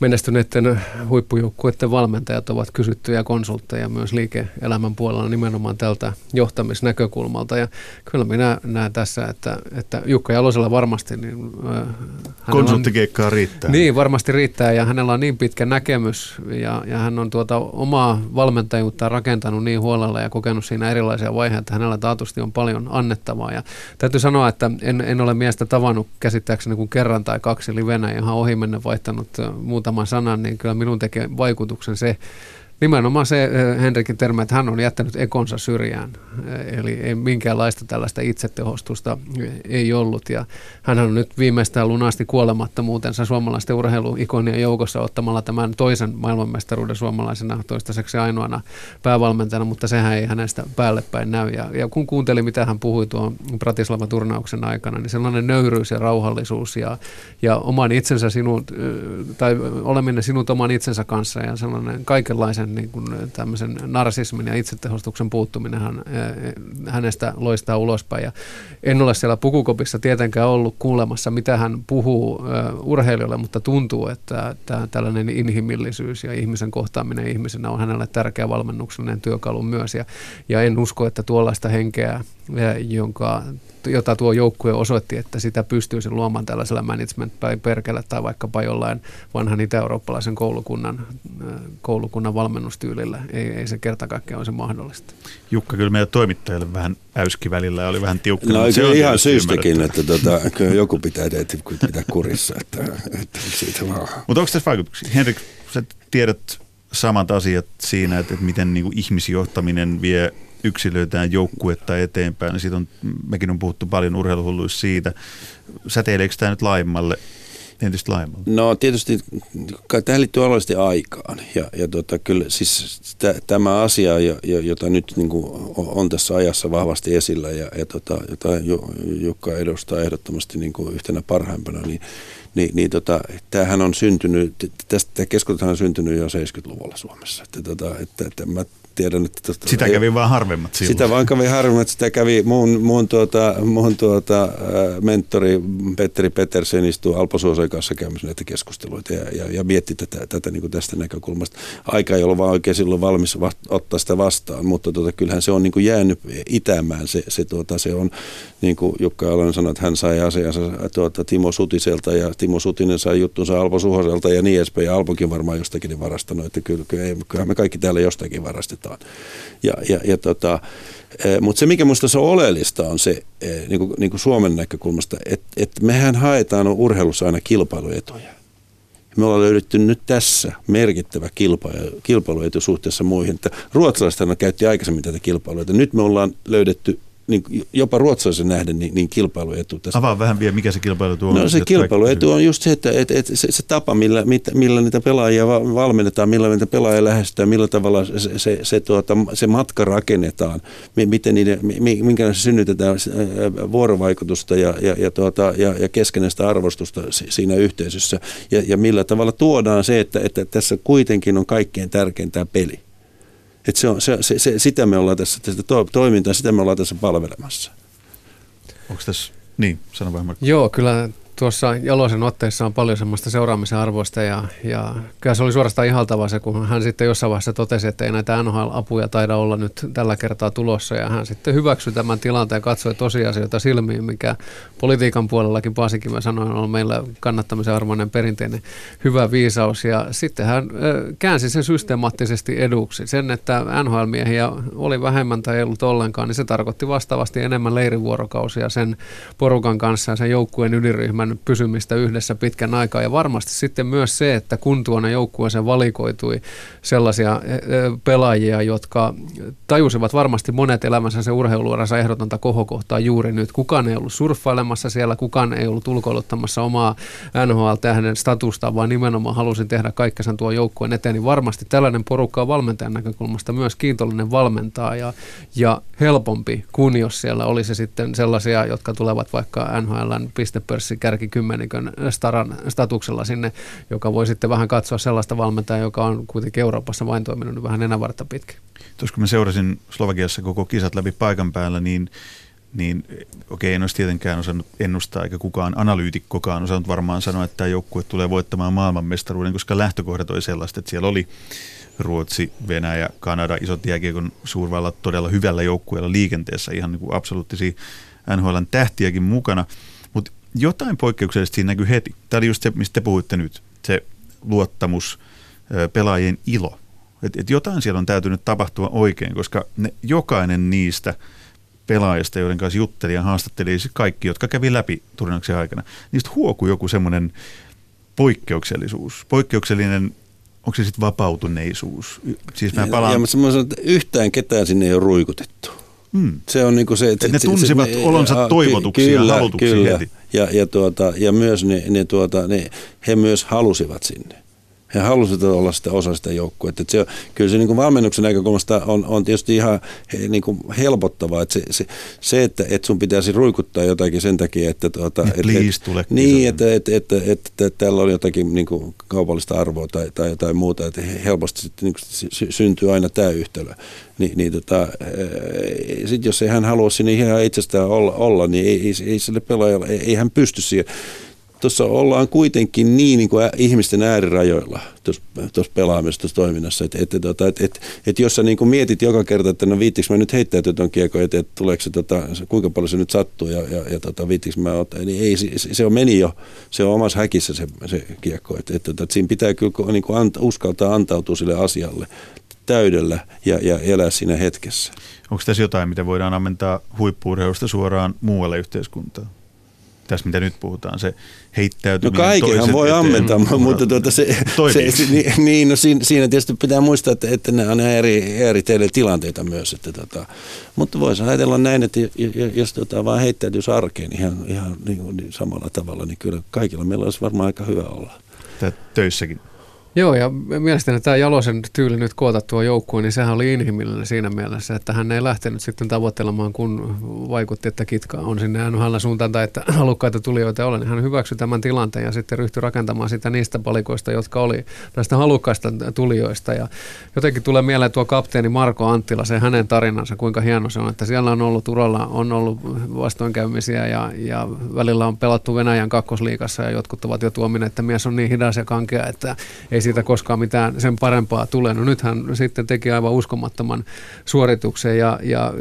menestyneiden huippujoukkueiden valmentajat ovat kysyttyjä konsultteja myös liike-elämän puolella nimenomaan tältä johtamisnäkökulmalta. Ja kyllä minä näen tässä, että, että Jukka Jalosella varmasti... Niin, Konsulttikeikkaa riittää. Niin, varmasti riittää ja hänellä on niin pitkä näkemys ja, ja hän on tuota omaa valmentajuutta rakentanut niin huolella ja kokenut siinä erilaisia vaiheita, että hänellä taatusti on paljon annettavaa. Ja täytyy sanoa, että en, en ole miestä tavannut käsittääkseni kuin kerran tai kaksi livenä ihan ohimennen vaihtanut muuta muutaman sanan, niin kyllä minun tekee vaikutuksen se, Nimenomaan se eh, Henrikin termi, että hän on jättänyt ekonsa syrjään, eh, eli ei minkäänlaista tällaista itsetehostusta eh, ei ollut. Ja hän on nyt viimeistään lunasti kuolemattomuutensa suomalaisten urheiluikonien joukossa ottamalla tämän toisen maailmanmestaruuden suomalaisena toistaiseksi ainoana päävalmentajana, mutta sehän ei hänestä päälle päin näy. Ja, ja kun kuuntelin, mitä hän puhui tuon Bratislava-turnauksen aikana, niin sellainen nöyryys ja rauhallisuus ja, ja oman itsensä sinut, tai oleminen sinut oman itsensä kanssa ja sellainen kaikenlaisen niin kuin tämmöisen narsismin ja itsetehostuksen puuttuminen hän, hänestä loistaa ulospäin. Ja en ole siellä pukukopissa tietenkään ollut kuulemassa, mitä hän puhuu urheilijoille, mutta tuntuu, että tämä tällainen inhimillisyys ja ihmisen kohtaaminen ihmisenä on hänelle tärkeä valmennuksellinen työkalu myös. Ja, ja en usko, että tuollaista henkeä, jonka jota tuo joukkue osoitti, että sitä pystyisi luomaan tällaisella management perkele tai vaikkapa jollain vanhan itä-eurooppalaisen koulukunnan, koulukunnan valmennustyylillä. Ei, ei se kerta kaikkiaan se mahdollista. Jukka, kyllä meidän toimittajalle vähän äyski välillä ja oli vähän tiukka. No se on ihan syystäkin, että tota, kyllä joku pitää teitä pitää kurissa. Että, että siitä vaan. Mutta onko tässä vaikutuksia? Henrik, sä tiedät samat asiat siinä, että, että miten niin kuin ihmisjohtaminen vie yksilöitään joukkuetta eteenpäin. Niin siitä on, mekin on puhuttu paljon urheiluhulluissa siitä. Säteileekö tämä nyt laajemmalle entistä laajemmalle? No tietysti tähän liittyy alueellisesti aikaan ja, ja tota, kyllä siis t- tämä asia, jota nyt niin kuin on tässä ajassa vahvasti esillä ja, ja tota, jota Jukka edustaa ehdottomasti niin kuin yhtenä parhaimpana, niin niin, niin tota, tämähän on syntynyt, tästä keskusteluhan on syntynyt jo 70-luvulla Suomessa. Että, tota, että, että mä tiedän, että... Tosta, sitä kävi ei, vaan harvemmat silloin. Sitä vaan kävi harvemmat. Sitä kävi mun, mun, tuota, mun tuota, mentori Petteri Petersen istuu Alpo Suosoin kanssa käymässä näitä keskusteluita ja, ja, ja mietti tätä, tätä niin kuin tästä näkökulmasta. Aika ei ollut vaan oikein silloin valmis va- ottaa sitä vastaan, mutta tuota, kyllähän se on niin kuin jäänyt itämään. Se, se, tuota, se on, niin kuin Jukka Alonen sanoi, että hän sai asiansa tuota, Timo Sutiselta ja Timo Sutinen sai juttunsa Alpo Suhoselta ja niin edespäin. Ja Alpokin varmaan jostakin varastanut, että kyllä, kyllä me kaikki täällä jostakin varastetaan suuntaan. Ja, ja, ja tota, eh, mutta se, mikä minusta on oleellista, on se eh, niin kuin, niin kuin Suomen näkökulmasta, että, että mehän haetaan urheilussa aina kilpailuetuja. Me ollaan löydetty nyt tässä merkittävä kilpailuetu suhteessa muihin. Että ruotsalaiset käytti aikaisemmin tätä kilpailuetua. Nyt me ollaan löydetty niin jopa ruotsalaisen nähden niin, niin kilpailuetu. Tässä. Avaa vähän vielä, mikä se kilpailuetu on. No se kilpailuetu on just se, että, että, että se, se tapa, millä, millä niitä pelaajia valmennetaan, millä niitä pelaajia lähestytään, millä tavalla se, se, se, tuota, se matka rakennetaan, miten niiden, minkä se synnytetään vuorovaikutusta ja, ja, ja, tuota, ja, ja keskenäistä arvostusta siinä yhteisössä ja, ja millä tavalla tuodaan se, että, että tässä kuitenkin on kaikkein tärkeintä peli. Että se on, se, se, se, sitä me ollaan tässä, tästä to, toimintaa, sitä me ollaan tässä palvelemassa. Onko tässä, niin, sano vähän. Joo, kyllä tuossa Jalosen otteessa on paljon semmoista seuraamisen arvoista ja, ja kyllä se oli suorastaan ihaltavaa se, kun hän sitten jossain vaiheessa totesi, että ei näitä NHL-apuja taida olla nyt tällä kertaa tulossa ja hän sitten hyväksyi tämän tilanteen ja katsoi tosiasioita silmiin, mikä politiikan puolellakin Paasikin sanoin on meillä kannattamisen arvoinen perinteinen hyvä viisaus ja sitten hän käänsi sen systemaattisesti eduksi. Sen, että NHL-miehiä oli vähemmän tai ei ollut ollenkaan, niin se tarkoitti vastaavasti enemmän leirivuorokausia sen porukan kanssa ja sen joukkueen ydinryhmän joukkueen pysymistä yhdessä pitkän aikaa. Ja varmasti sitten myös se, että kun tuonne joukkueeseen valikoitui sellaisia e, e, pelaajia, jotka tajusivat varmasti monet elämänsä se urheiluuransa ehdotonta kohokohtaa juuri nyt. Kukaan ei ollut surffailemassa siellä, kukaan ei ollut ulkoiluttamassa omaa NHL-tähden statusta, vaan nimenomaan halusin tehdä kaikkensa tuon joukkueen eteen. Niin varmasti tällainen porukka on valmentajan näkökulmasta myös kiitollinen valmentaa ja, ja helpompi kuin jos siellä olisi sitten sellaisia, jotka tulevat vaikka NHLn pistepörssi kärkikymmenikön staran statuksella sinne, joka voi sitten vähän katsoa sellaista valmentajaa, joka on kuitenkin Euroopassa vain toiminut vähän enävartta pitkä. Tuossa kun mä seurasin Slovakiassa koko kisat läpi paikan päällä, niin niin okei, en olisi tietenkään osannut ennustaa, eikä kukaan analyytikkokaan osannut varmaan sanoa, että tämä joukkue tulee voittamaan maailmanmestaruuden, koska lähtökohdat oli sellaista, että siellä oli Ruotsi, Venäjä, Kanada, isot jääkiekon suurvallat todella hyvällä joukkueella liikenteessä, ihan niin kuin absoluuttisia NHLn tähtiäkin mukana jotain poikkeuksellista siinä näkyy heti. Tämä oli just se, mistä te puhuitte nyt, se luottamus, pelaajien ilo. Et, et jotain siellä on täytynyt tapahtua oikein, koska ne, jokainen niistä pelaajista, joiden kanssa jutteli ja haastatteli, siis kaikki, jotka kävi läpi turnauksen aikana, niistä huokui joku semmoinen poikkeuksellisuus, poikkeuksellinen onko se sitten vapautuneisuus? Siis mä palaan... Ja, ja mä sanon, että yhtään ketään sinne ei ole ruikutettu. Hmm. Se on niin kuin se, että, että ne tunsivat se, olonsa ja, toivotuksi kyllä, ja halutuksi kyllä. heti. Ja, ja, tuota, ja myös ne, ne, tuota, ne, he myös halusivat sinne he halusivat olla sitä osa sitä joukkuetta. Se, kyllä se niin kuin valmennuksen näkökulmasta on, on tietysti ihan he, niin kuin helpottavaa, että se, se, se että, että sun pitäisi ruikuttaa jotakin sen takia, että... Tuota, et, et, tule niin, että, että, että, että, että, että täällä on jotakin niin kuin kaupallista arvoa tai, tai jotain muuta, että helposti sitten niin kuin syntyy aina tämä yhtälö. Ni, niin tota, sitten jos ei hän halua sinne ihan itsestään olla, olla niin ei, ei, ei sille pelaajalle, ei, ei hän pysty siihen tuossa ollaan kuitenkin niin, niin kuin ihmisten äärirajoilla tuossa pelaamisessa, tuossa toiminnassa, että et, tota, et, et, et jos sä niin kuin mietit joka kerta, että no viittikö mä nyt heittäytyä tuon kiekon, että et, tuleeko se, tota, kuinka paljon se nyt sattuu ja, ja, ja tota, viittikö mä ottaa, niin ei, se, se on meni jo, se on omassa häkissä se, se kiekko, että et, et, et siinä pitää kyllä niin kuin anta, uskaltaa antautua sille asialle täydellä ja, ja elää siinä hetkessä. Onko tässä jotain, mitä voidaan ammentaa huippuurheilusta suoraan muualle yhteiskuntaan? Tässä mitä nyt puhutaan, se heittäytyminen. No kaikenhan voi eteen. ammentaa, mutta tuota se, se, se, niin, no siinä, siinä tietysti pitää muistaa, että, että ne on eri, eri teille tilanteita myös. Että tota, mutta voisi ajatella näin, että jos tota, vaan heittäytyisi arkeen ihan, ihan niin, niin samalla tavalla, niin kyllä kaikilla meillä olisi varmaan aika hyvä olla. Tää töissäkin Joo, ja mielestäni tämä Jalosen tyyli nyt koota tuo joukkueen, niin sehän oli inhimillinen siinä mielessä, että hän ei lähtenyt sitten tavoittelemaan, kun vaikutti, että kitka on sinne NHL suuntaan tai että halukkaita tulijoita ole, niin hän hyväksyi tämän tilanteen ja sitten ryhtyi rakentamaan sitä niistä palikoista, jotka oli näistä halukkaista tulijoista. Ja jotenkin tulee mieleen tuo kapteeni Marko Anttila, se hänen tarinansa, kuinka hieno se on, että siellä on ollut uralla, on ollut vastoinkäymisiä ja, ja välillä on pelattu Venäjän kakkosliikassa ja jotkut ovat jo tuomineet, että mies on niin hidas ja kankea, että ei siitä koskaan mitään sen parempaa tule. No nyt hän sitten teki aivan uskomattoman suorituksen ja, ja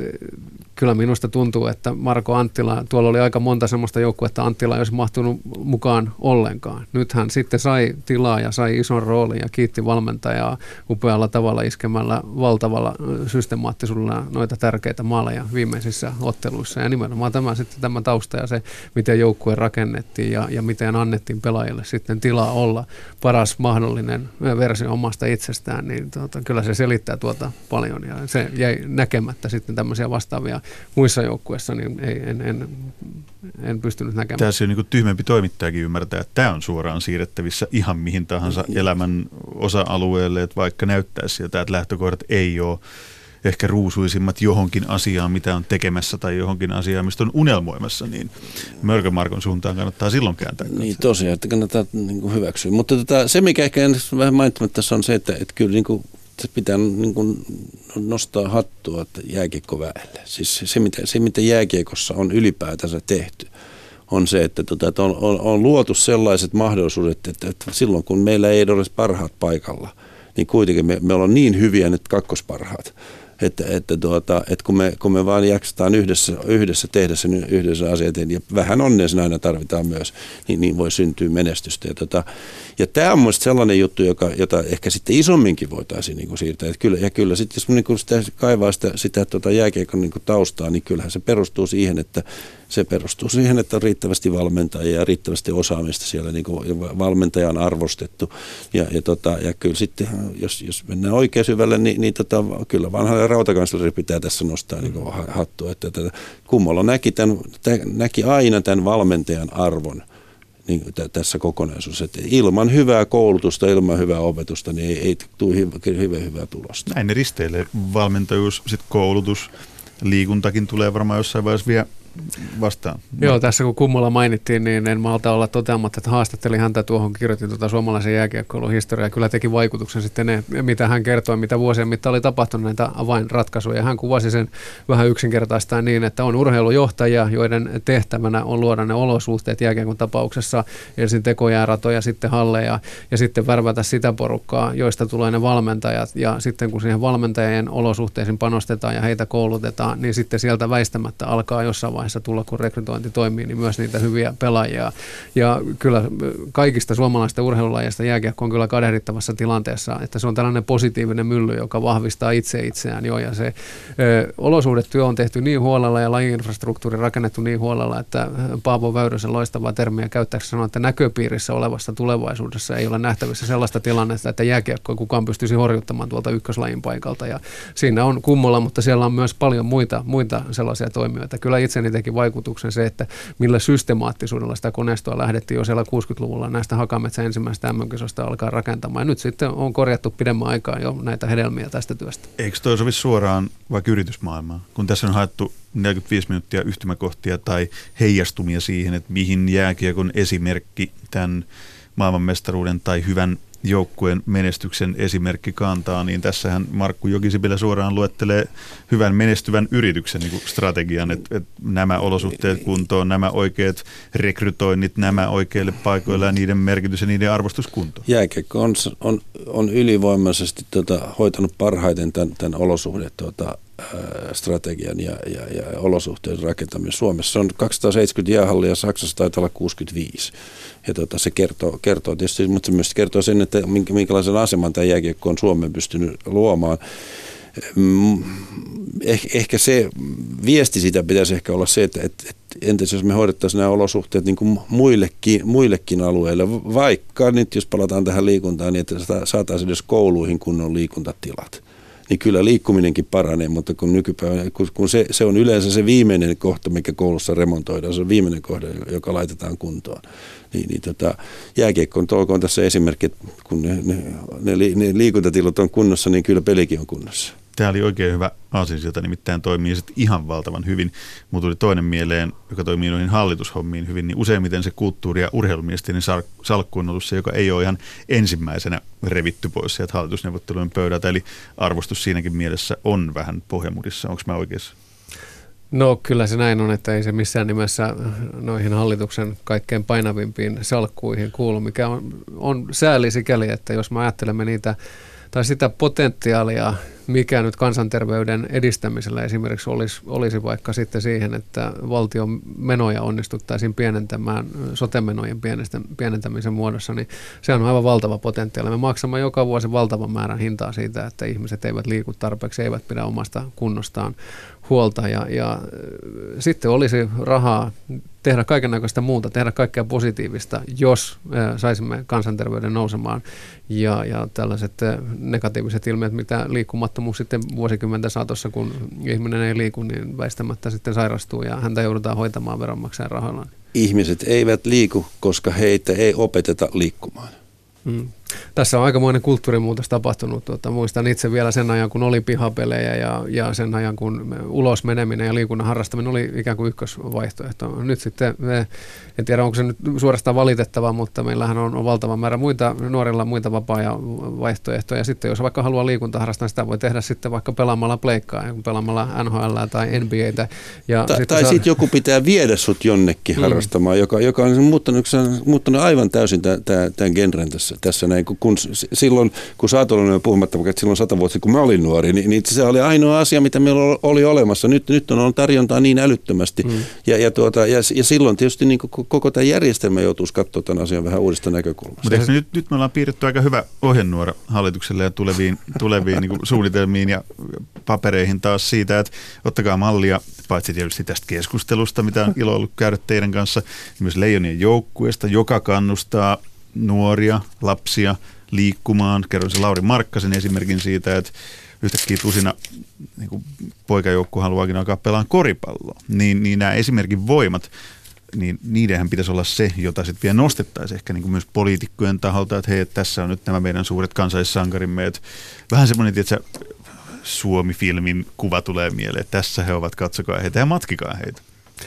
kyllä minusta tuntuu, että Marko Anttila, tuolla oli aika monta semmoista joukkuetta, Anttila ei olisi mahtunut mukaan ollenkaan. Nyt hän sitten sai tilaa ja sai ison roolin ja kiitti valmentajaa upealla tavalla iskemällä valtavalla systemaattisuudella noita tärkeitä maaleja viimeisissä otteluissa. Ja nimenomaan tämä sitten tämä tausta ja se, miten joukkue rakennettiin ja, ja miten annettiin pelaajille sitten tilaa olla paras mahdollinen versio omasta itsestään, niin tuota, kyllä se selittää tuota paljon ja se jäi näkemättä sitten tämmöisiä vastaavia muissa joukkueissa, niin ei, en, en, en pystynyt näkemään. Tässä on niin tyhmempi toimittajakin ymmärtää, että tämä on suoraan siirrettävissä ihan mihin tahansa elämän osa-alueelle, että vaikka näyttäisi siltä, että lähtökohdat ei ole ehkä ruusuisimmat johonkin asiaan, mitä on tekemässä tai johonkin asiaan, mistä on unelmoimassa, niin Mörkö Markon suuntaan kannattaa silloin kääntää. Niin tosiaan, että kannattaa niin kuin hyväksyä. Mutta tota, se, mikä ehkä vähän mainitsematta tässä on se, että, että kyllä niin kuin se pitää niin kuin nostaa hattua että jääkiekkoväelle. Siis se, mitä, se, mitä jääkiekossa on ylipäätänsä tehty, on se, että, tota, että on, on, on luotu sellaiset mahdollisuudet, että, että silloin kun meillä ei ole parhaat paikalla, niin kuitenkin me, me ollaan niin hyviä nyt kakkosparhaat että, että, tuota, että kun, me, kun me vaan jaksetaan yhdessä, yhdessä tehdä sen yhdessä asiat, ja vähän onnea sen aina tarvitaan myös, niin, niin voi syntyä menestystä. Ja, tuota, ja tämä on mielestäni sellainen juttu, joka, jota ehkä sitten isomminkin voitaisiin niin kuin siirtää. Että kyllä, ja kyllä sitten jos niin kuin sitä kaivaa sitä, sitä tuota jääkeikon niin kuin taustaa, niin kyllähän se perustuu siihen, että se perustuu siihen, että on riittävästi valmentajia ja riittävästi osaamista siellä, niin kuin valmentaja on arvostettu. Ja, ja, tota, ja kyllä sitten, jos, jos mennään oikein syvälle, niin, niin tota, kyllä vanha rautakansleri pitää tässä nostaa niin hattua. Että, että Kummola näki, tämän, näki aina tämän valmentajan arvon niin t- tässä kokonaisuudessa. Että ilman hyvää koulutusta, ilman hyvää opetusta, niin ei, ei tule hyvä, hyvä, hyvää tulosta. Näin ne risteilee. Valmentajuus, sitten koulutus, liikuntakin tulee varmaan jossain vaiheessa vielä vastaan. Joo, tässä kun Kummola mainittiin, niin en malta olla toteamatta, että haastattelin häntä tuohon, kirjoitin tuota suomalaisen jääkiekkoilun historiaa. Kyllä teki vaikutuksen sitten ne, mitä hän kertoi, mitä vuosien mittaan oli tapahtunut näitä avainratkaisuja. Hän kuvasi sen vähän yksinkertaistaan niin, että on urheilujohtajia, joiden tehtävänä on luoda ne olosuhteet jääkiekon tapauksessa, ensin tekojääratoja, sitten halleja ja sitten värvätä sitä porukkaa, joista tulee ne valmentajat. Ja sitten kun siihen valmentajien olosuhteisiin panostetaan ja heitä koulutetaan, niin sitten sieltä väistämättä alkaa jossain vaiheessa vaiheessa tulla, kun rekrytointi toimii, niin myös niitä hyviä pelaajia. Ja kyllä kaikista suomalaista urheilulajista jääkiekko on kyllä kadehdittavassa tilanteessa, että se on tällainen positiivinen mylly, joka vahvistaa itse itseään jo. Ja se ö, olosuhdetyö on tehty niin huolella ja lajiinfrastruktuuri rakennettu niin huolella, että Paavo Väyrysen loistavaa termiä käyttääkseni sanoa, että näköpiirissä olevassa tulevaisuudessa ei ole nähtävissä sellaista tilannetta, että jääkiekkoa kukaan pystyisi horjuttamaan tuolta ykköslajin paikalta. Ja siinä on kummolla, mutta siellä on myös paljon muita, muita sellaisia toimijoita. Kyllä itseni teki vaikutuksen se, että millä systemaattisuudella sitä koneistoa lähdettiin jo siellä 60-luvulla näistä Hakametsän ensimmäistä mm alkaa rakentamaan. Ja nyt sitten on korjattu pidemmän aikaa jo näitä hedelmiä tästä työstä. Eikö toi sovi suoraan vaikka yritysmaailmaan? Kun tässä on haettu 45 minuuttia yhtymäkohtia tai heijastumia siihen, että mihin jääkiekon esimerkki tämän maailmanmestaruuden tai hyvän joukkueen menestyksen esimerkki kantaa, niin tässähän Markku Jokisipilä suoraan luettelee hyvän menestyvän yrityksen niin strategian, että, että nämä olosuhteet kuntoon, nämä oikeat rekrytoinnit, nämä oikeille paikoille ja niiden merkitys ja niiden arvostus kuntoon. Jääkiekko on, on, on ylivoimaisesti tota, hoitanut parhaiten tämän, tämän olosuhdet tota, strategian ja, ja, ja olosuhteiden rakentaminen. Suomessa on 270 jäähallia, Saksassa taitaa olla 65. Ja tota, se kertoo, kertoo tietysti, mutta se myös kertoo sen, että minkälaisen aseman tämä jääkiekko on Suomeen pystynyt luomaan. Mm, eh, ehkä se viesti sitä pitäisi ehkä olla se, että, että, että entäs jos me hoidettaisiin nämä olosuhteet niin kuin muillekin, muillekin alueille, vaikka nyt jos palataan tähän liikuntaan, niin että saataisiin edes kouluihin kunnon liikuntatilat niin kyllä liikkuminenkin paranee, mutta kun nykypäivänä, kun, kun se, se on yleensä se viimeinen kohta, mikä koulussa remontoidaan, se on viimeinen kohde, joka laitetaan kuntoon. Niin, niin tota, jääkiekko on tässä esimerkki, että kun ne, ne, ne, ne liikuntatilat on kunnossa, niin kyllä pelikin on kunnossa. Tämä oli oikein hyvä aasinsilta, nimittäin toimii sitten ihan valtavan hyvin. Mutta tuli toinen mieleen, joka toimii noihin hallitushommiin hyvin, niin useimmiten se kulttuuri- ja urheilumiesten niin salkku on ollut se, joka ei ole ihan ensimmäisenä revitty pois sieltä hallitusneuvottelujen pöydältä. Eli arvostus siinäkin mielessä on vähän pohjamudissa. Onko mä oikeassa? No kyllä se näin on, että ei se missään nimessä noihin hallituksen kaikkein painavimpiin salkkuihin kuulu, mikä on, on sääli sikäli, että jos me ajattelemme niitä tai sitä potentiaalia, mikä nyt kansanterveyden edistämisellä esimerkiksi olisi, olisi vaikka sitten siihen, että valtion menoja onnistuttaisiin pienentämään sotemenojen pienentämisen muodossa, niin se on aivan valtava potentiaali. Me maksamme joka vuosi valtavan määrän hintaa siitä, että ihmiset eivät liiku tarpeeksi, eivät pidä omasta kunnostaan huolta ja, ja sitten olisi rahaa tehdä kaikenlaista muuta, tehdä kaikkea positiivista, jos saisimme kansanterveyden nousemaan ja, ja tällaiset negatiiviset ilmiöt, mitä liikkumattomuus sitten vuosikymmenten saatossa, kun ihminen ei liiku, niin väistämättä sitten sairastuu ja häntä joudutaan hoitamaan veronmaksajan rahoilla. Ihmiset eivät liiku, koska heitä ei opeteta liikkumaan. Mm. Tässä on aikamoinen kulttuurimuutos tapahtunut. Tuota, muistan itse vielä sen ajan, kun oli pihapelejä ja, ja sen ajan, kun ulos meneminen ja liikunnan harrastaminen oli ikään kuin ykkösvaihtoehto. Nyt sitten, me, en tiedä onko se nyt suorastaan valitettava, mutta meillähän on, on valtava määrä muita, nuorilla muita vapaa- vaihtoehtoja. Sitten jos vaikka haluaa liikuntaa harrastaa, sitä voi tehdä sitten vaikka pelaamalla pleikkaa, pelaamalla NHL tai NBAtä. Ja Ta- sitten tai sitten joku pitää viedä sut jonnekin mm. harrastamaan, joka, joka on muuttanut, muuttanut aivan täysin tämän genren tässä, tässä näin, kun, kun silloin, kun sä oot ollut puhumatta, että silloin sata vuotta, kun mä olin nuori, niin, niin se oli ainoa asia, mitä meillä oli olemassa. Nyt, nyt on tarjontaa niin älyttömästi. Mm. Ja, ja, tuota, ja, ja silloin tietysti niin koko tämä järjestelmä joutuisi katsoa tämän asian vähän uudesta näkökulmasta. Mutta nyt, nyt me ollaan piirretty aika hyvä ohjenuora hallitukselle ja tuleviin, tuleviin niin suunnitelmiin ja papereihin taas siitä, että ottakaa mallia paitsi tietysti tästä keskustelusta, mitä on ilo ollut käydä teidän kanssa, myös Leijonien joukkueesta, joka kannustaa nuoria, lapsia liikkumaan. Kerroin se Lauri Markkasen esimerkin siitä, että yhtäkkiä tusina niin poikajoukku haluaakin alkaa pelaamaan koripalloa. Niin, niin nämä esimerkin voimat, niin niidenhän pitäisi olla se, jota sitten vielä nostettaisiin ehkä niin kuin myös poliitikkojen taholta, että hei, tässä on nyt nämä meidän suuret kansallissankarimme. Että vähän semmoinen, että Suomi-filmin kuva tulee mieleen, että tässä he ovat, katsokaa heitä ja matkikaa heitä.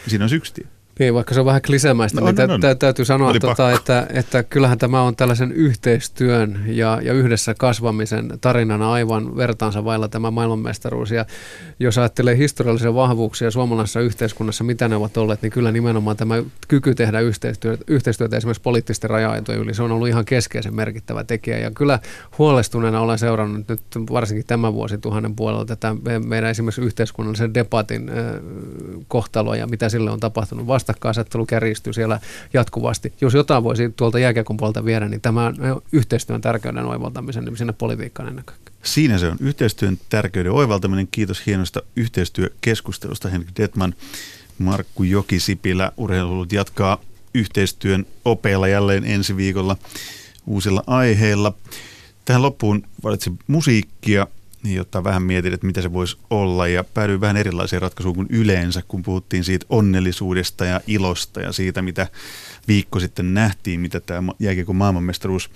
Siinä on yksi tie. Niin, vaikka se on vähän klisemäistä, no, niin no, no, no. täytyy sanoa, tota, että, että kyllähän tämä on tällaisen yhteistyön ja, ja yhdessä kasvamisen tarinana aivan vertaansa vailla tämä maailmanmestaruus. Ja jos ajattelee historiallisia vahvuuksia suomalaisessa yhteiskunnassa, mitä ne ovat olleet, niin kyllä nimenomaan tämä kyky tehdä yhteistyötä, yhteistyötä esimerkiksi poliittisten raja-aitojen yli, se on ollut ihan keskeisen merkittävä tekijä. Ja kyllä huolestuneena olen seurannut nyt varsinkin tämän vuosituhannen puolella tätä meidän esimerkiksi yhteiskunnallisen debatin kohtaloa ja mitä sille on tapahtunut. Vastakkainasettelu kärjistyy siellä jatkuvasti. Jos jotain voisi tuolta jääkiekon puolta viedä, niin tämä yhteistyön tärkeyden oivaltamisen niin sinne politiikkaan ennen kaikkea. Siinä se on yhteistyön tärkeyden oivaltaminen. Kiitos hienosta yhteistyökeskustelusta Henrik Detman. Markku Jokisipilä urheilut jatkaa yhteistyön opeilla jälleen ensi viikolla uusilla aiheilla. Tähän loppuun valitsin musiikkia niin jotta vähän mietin, että mitä se voisi olla. Ja päädyin vähän erilaiseen ratkaisuun kuin yleensä, kun puhuttiin siitä onnellisuudesta ja ilosta ja siitä, mitä viikko sitten nähtiin, mitä tämä jääkiekon maailmanmestaruus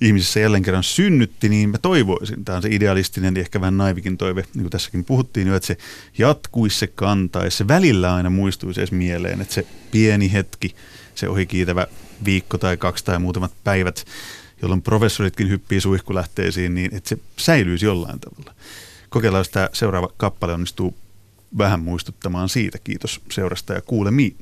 ihmisissä jälleen kerran synnytti, niin mä toivoisin, tämä on se idealistinen ja ehkä vähän naivikin toive, niin kuin tässäkin puhuttiin jo, että se jatkuisi, se kantaisi, se välillä aina muistuisi edes mieleen, että se pieni hetki, se ohikiitävä viikko tai kaksi tai muutamat päivät, jolloin professoritkin hyppii suihkulähteisiin, niin että se säilyisi jollain tavalla. Kokeillaan, jos tämä seuraava kappale onnistuu vähän muistuttamaan siitä. Kiitos seurasta ja kuulemiin.